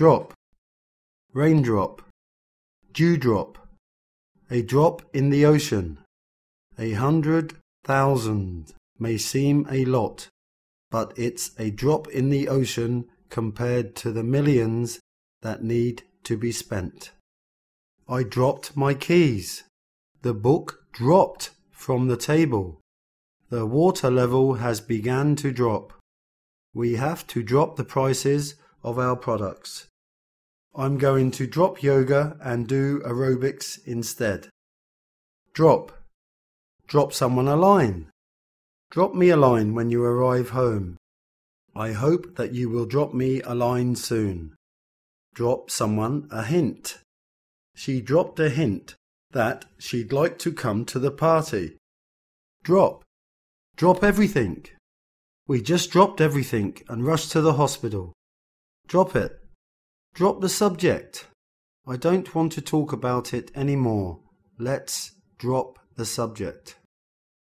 drop, raindrop, dewdrop, a drop in the ocean. A hundred thousand may seem a lot, but it's a drop in the ocean compared to the millions that need to be spent. I dropped my keys. The book dropped from the table. The water level has begun to drop. We have to drop the prices of our products. I'm going to drop yoga and do aerobics instead. Drop. Drop someone a line. Drop me a line when you arrive home. I hope that you will drop me a line soon. Drop someone a hint. She dropped a hint that she'd like to come to the party. Drop. Drop everything. We just dropped everything and rushed to the hospital. Drop it. Drop the subject. I don't want to talk about it any more. Let's drop the subject.